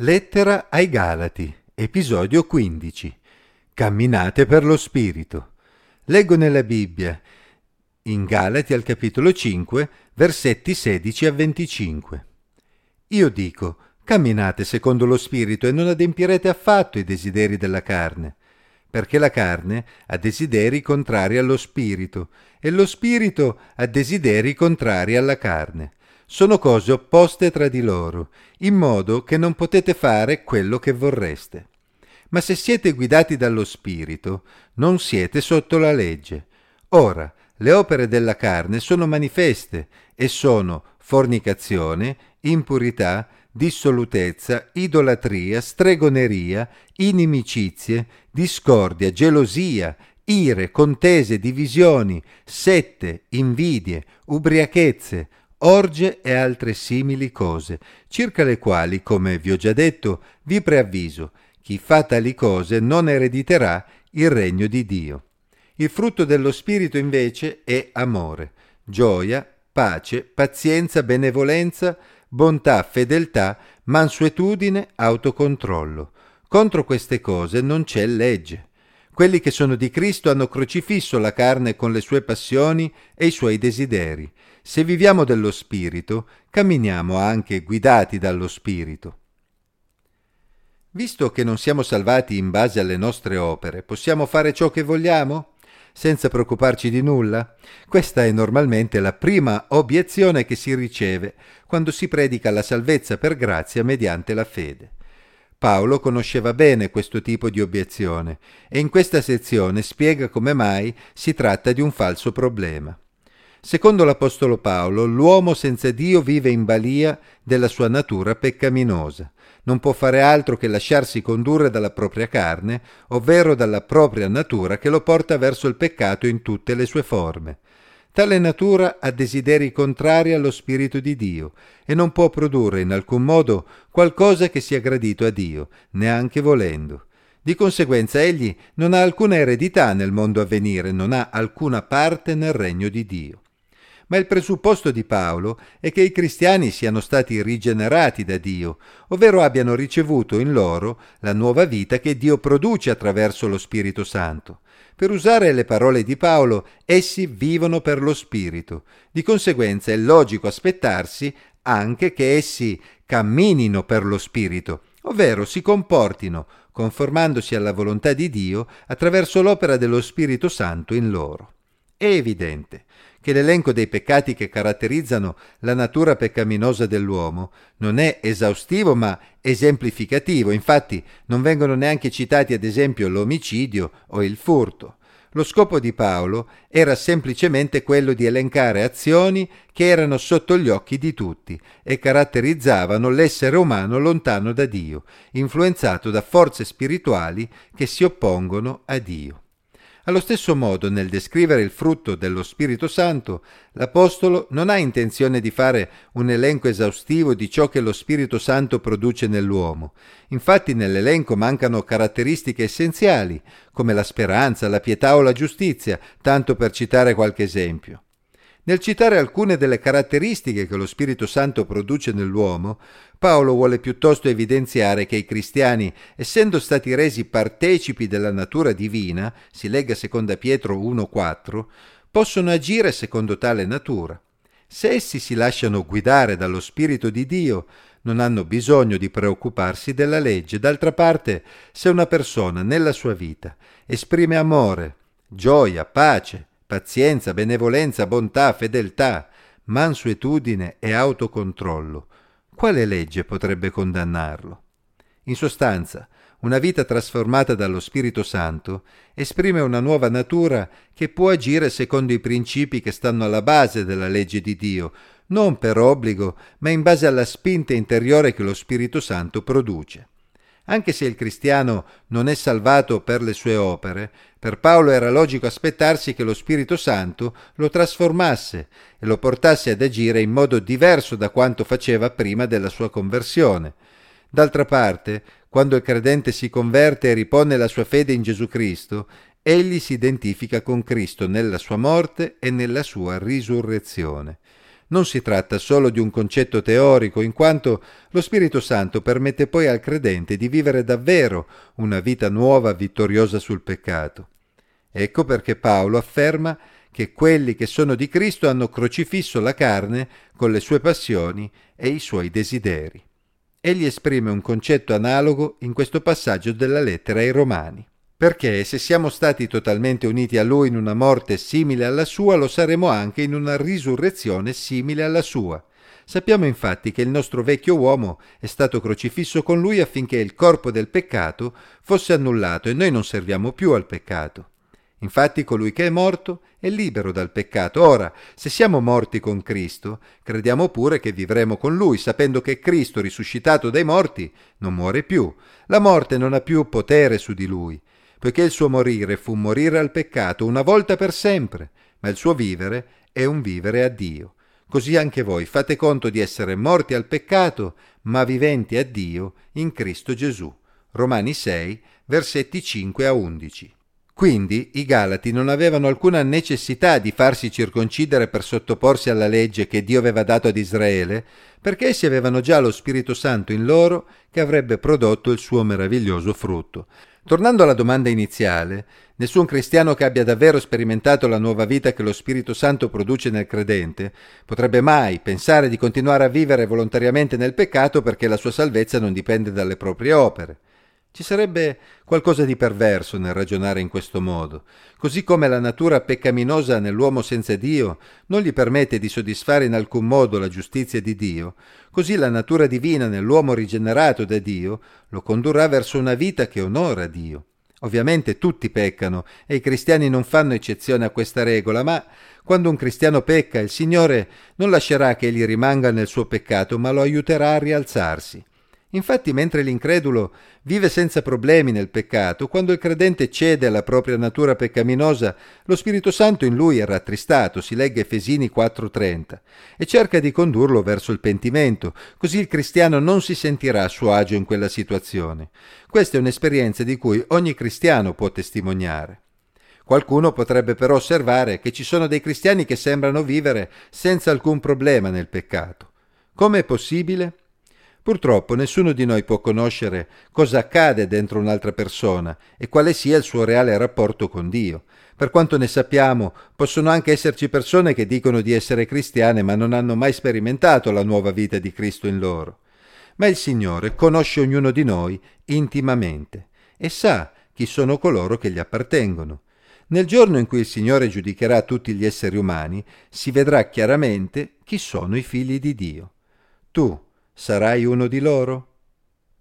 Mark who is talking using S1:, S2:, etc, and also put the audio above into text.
S1: Lettera ai Galati, episodio 15. Camminate per lo Spirito. Leggo nella Bibbia, in Galati al capitolo 5, versetti 16 a 25. Io dico, camminate secondo lo Spirito e non adempirete affatto i desideri della carne, perché la carne ha desideri contrari allo Spirito e lo Spirito ha desideri contrari alla carne sono cose opposte tra di loro, in modo che non potete fare quello che vorreste. Ma se siete guidati dallo Spirito, non siete sotto la legge. Ora, le opere della carne sono manifeste e sono fornicazione, impurità, dissolutezza, idolatria, stregoneria, inimicizie, discordia, gelosia, ire, contese, divisioni, sette, invidie, ubriachezze, orge e altre simili cose, circa le quali, come vi ho già detto, vi preavviso, chi fa tali cose non erediterà il regno di Dio. Il frutto dello Spirito invece è amore, gioia, pace, pazienza, benevolenza, bontà, fedeltà, mansuetudine, autocontrollo. Contro queste cose non c'è legge. Quelli che sono di Cristo hanno crocifisso la carne con le sue passioni e i suoi desideri. Se viviamo dello Spirito, camminiamo anche guidati dallo Spirito. Visto che non siamo salvati in base alle nostre opere, possiamo fare ciò che vogliamo? Senza preoccuparci di nulla? Questa è normalmente la prima obiezione che si riceve quando si predica la salvezza per grazia mediante la fede. Paolo conosceva bene questo tipo di obiezione e in questa sezione spiega come mai si tratta di un falso problema. Secondo l'Apostolo Paolo, l'uomo senza Dio vive in balia della sua natura peccaminosa. Non può fare altro che lasciarsi condurre dalla propria carne, ovvero dalla propria natura che lo porta verso il peccato in tutte le sue forme. Tale natura ha desideri contrari allo Spirito di Dio e non può produrre in alcun modo qualcosa che sia gradito a Dio, neanche volendo. Di conseguenza egli non ha alcuna eredità nel mondo a venire, non ha alcuna parte nel regno di Dio ma il presupposto di Paolo è che i cristiani siano stati rigenerati da Dio, ovvero abbiano ricevuto in loro la nuova vita che Dio produce attraverso lo Spirito Santo. Per usare le parole di Paolo, essi vivono per lo Spirito. Di conseguenza è logico aspettarsi anche che essi camminino per lo Spirito, ovvero si comportino conformandosi alla volontà di Dio attraverso l'opera dello Spirito Santo in loro. È evidente che l'elenco dei peccati che caratterizzano la natura peccaminosa dell'uomo non è esaustivo ma esemplificativo, infatti non vengono neanche citati ad esempio l'omicidio o il furto. Lo scopo di Paolo era semplicemente quello di elencare azioni che erano sotto gli occhi di tutti e caratterizzavano l'essere umano lontano da Dio, influenzato da forze spirituali che si oppongono a Dio. Allo stesso modo, nel descrivere il frutto dello Spirito Santo, l'Apostolo non ha intenzione di fare un elenco esaustivo di ciò che lo Spirito Santo produce nell'uomo. Infatti nell'elenco mancano caratteristiche essenziali, come la speranza, la pietà o la giustizia, tanto per citare qualche esempio. Nel citare alcune delle caratteristiche che lo Spirito Santo produce nell'uomo, Paolo vuole piuttosto evidenziare che i cristiani, essendo stati resi partecipi della natura divina, si legga seconda Pietro 1:4, possono agire secondo tale natura. Se essi si lasciano guidare dallo Spirito di Dio, non hanno bisogno di preoccuparsi della legge. D'altra parte, se una persona nella sua vita esprime amore, gioia, pace, pazienza, benevolenza, bontà, fedeltà, mansuetudine e autocontrollo, quale legge potrebbe condannarlo? In sostanza, una vita trasformata dallo Spirito Santo esprime una nuova natura che può agire secondo i principi che stanno alla base della legge di Dio, non per obbligo, ma in base alla spinta interiore che lo Spirito Santo produce. Anche se il cristiano non è salvato per le sue opere, per Paolo era logico aspettarsi che lo Spirito Santo lo trasformasse e lo portasse ad agire in modo diverso da quanto faceva prima della sua conversione. D'altra parte, quando il credente si converte e ripone la sua fede in Gesù Cristo, egli si identifica con Cristo nella sua morte e nella sua risurrezione. Non si tratta solo di un concetto teorico, in quanto lo Spirito Santo permette poi al credente di vivere davvero una vita nuova vittoriosa sul peccato. Ecco perché Paolo afferma che quelli che sono di Cristo hanno crocifisso la carne con le sue passioni e i suoi desideri. Egli esprime un concetto analogo in questo passaggio della lettera ai Romani. Perché se siamo stati totalmente uniti a Lui in una morte simile alla sua, lo saremo anche in una risurrezione simile alla sua. Sappiamo infatti che il nostro vecchio uomo è stato crocifisso con Lui affinché il corpo del peccato fosse annullato e noi non serviamo più al peccato. Infatti colui che è morto è libero dal peccato. Ora, se siamo morti con Cristo, crediamo pure che vivremo con Lui, sapendo che Cristo, risuscitato dai morti, non muore più. La morte non ha più potere su di Lui poiché il suo morire fu morire al peccato una volta per sempre, ma il suo vivere è un vivere a Dio. Così anche voi fate conto di essere morti al peccato, ma viventi a Dio in Cristo Gesù. Romani 6, versetti 5 a 11. Quindi i Galati non avevano alcuna necessità di farsi circoncidere per sottoporsi alla legge che Dio aveva dato ad Israele, perché essi avevano già lo Spirito Santo in loro che avrebbe prodotto il suo meraviglioso frutto. Tornando alla domanda iniziale, nessun cristiano che abbia davvero sperimentato la nuova vita che lo Spirito Santo produce nel credente potrebbe mai pensare di continuare a vivere volontariamente nel peccato perché la sua salvezza non dipende dalle proprie opere. Ci sarebbe qualcosa di perverso nel ragionare in questo modo, così come la natura peccaminosa nell'uomo senza Dio non gli permette di soddisfare in alcun modo la giustizia di Dio, così la natura divina nell'uomo rigenerato da Dio lo condurrà verso una vita che onora Dio. Ovviamente tutti peccano e i cristiani non fanno eccezione a questa regola, ma quando un cristiano pecca il Signore non lascerà che egli rimanga nel suo peccato, ma lo aiuterà a rialzarsi. Infatti, mentre l'incredulo vive senza problemi nel peccato, quando il credente cede alla propria natura peccaminosa, lo Spirito Santo in lui è rattristato, si legge Efesini 4:30, e cerca di condurlo verso il pentimento, così il cristiano non si sentirà a suo agio in quella situazione. Questa è un'esperienza di cui ogni cristiano può testimoniare. Qualcuno potrebbe però osservare che ci sono dei cristiani che sembrano vivere senza alcun problema nel peccato. Come è possibile? Purtroppo nessuno di noi può conoscere cosa accade dentro un'altra persona e quale sia il suo reale rapporto con Dio. Per quanto ne sappiamo, possono anche esserci persone che dicono di essere cristiane ma non hanno mai sperimentato la nuova vita di Cristo in loro. Ma il Signore conosce ognuno di noi intimamente e sa chi sono coloro che gli appartengono. Nel giorno in cui il Signore giudicherà tutti gli esseri umani, si vedrà chiaramente chi sono i figli di Dio. Tu, Sarai uno di loro?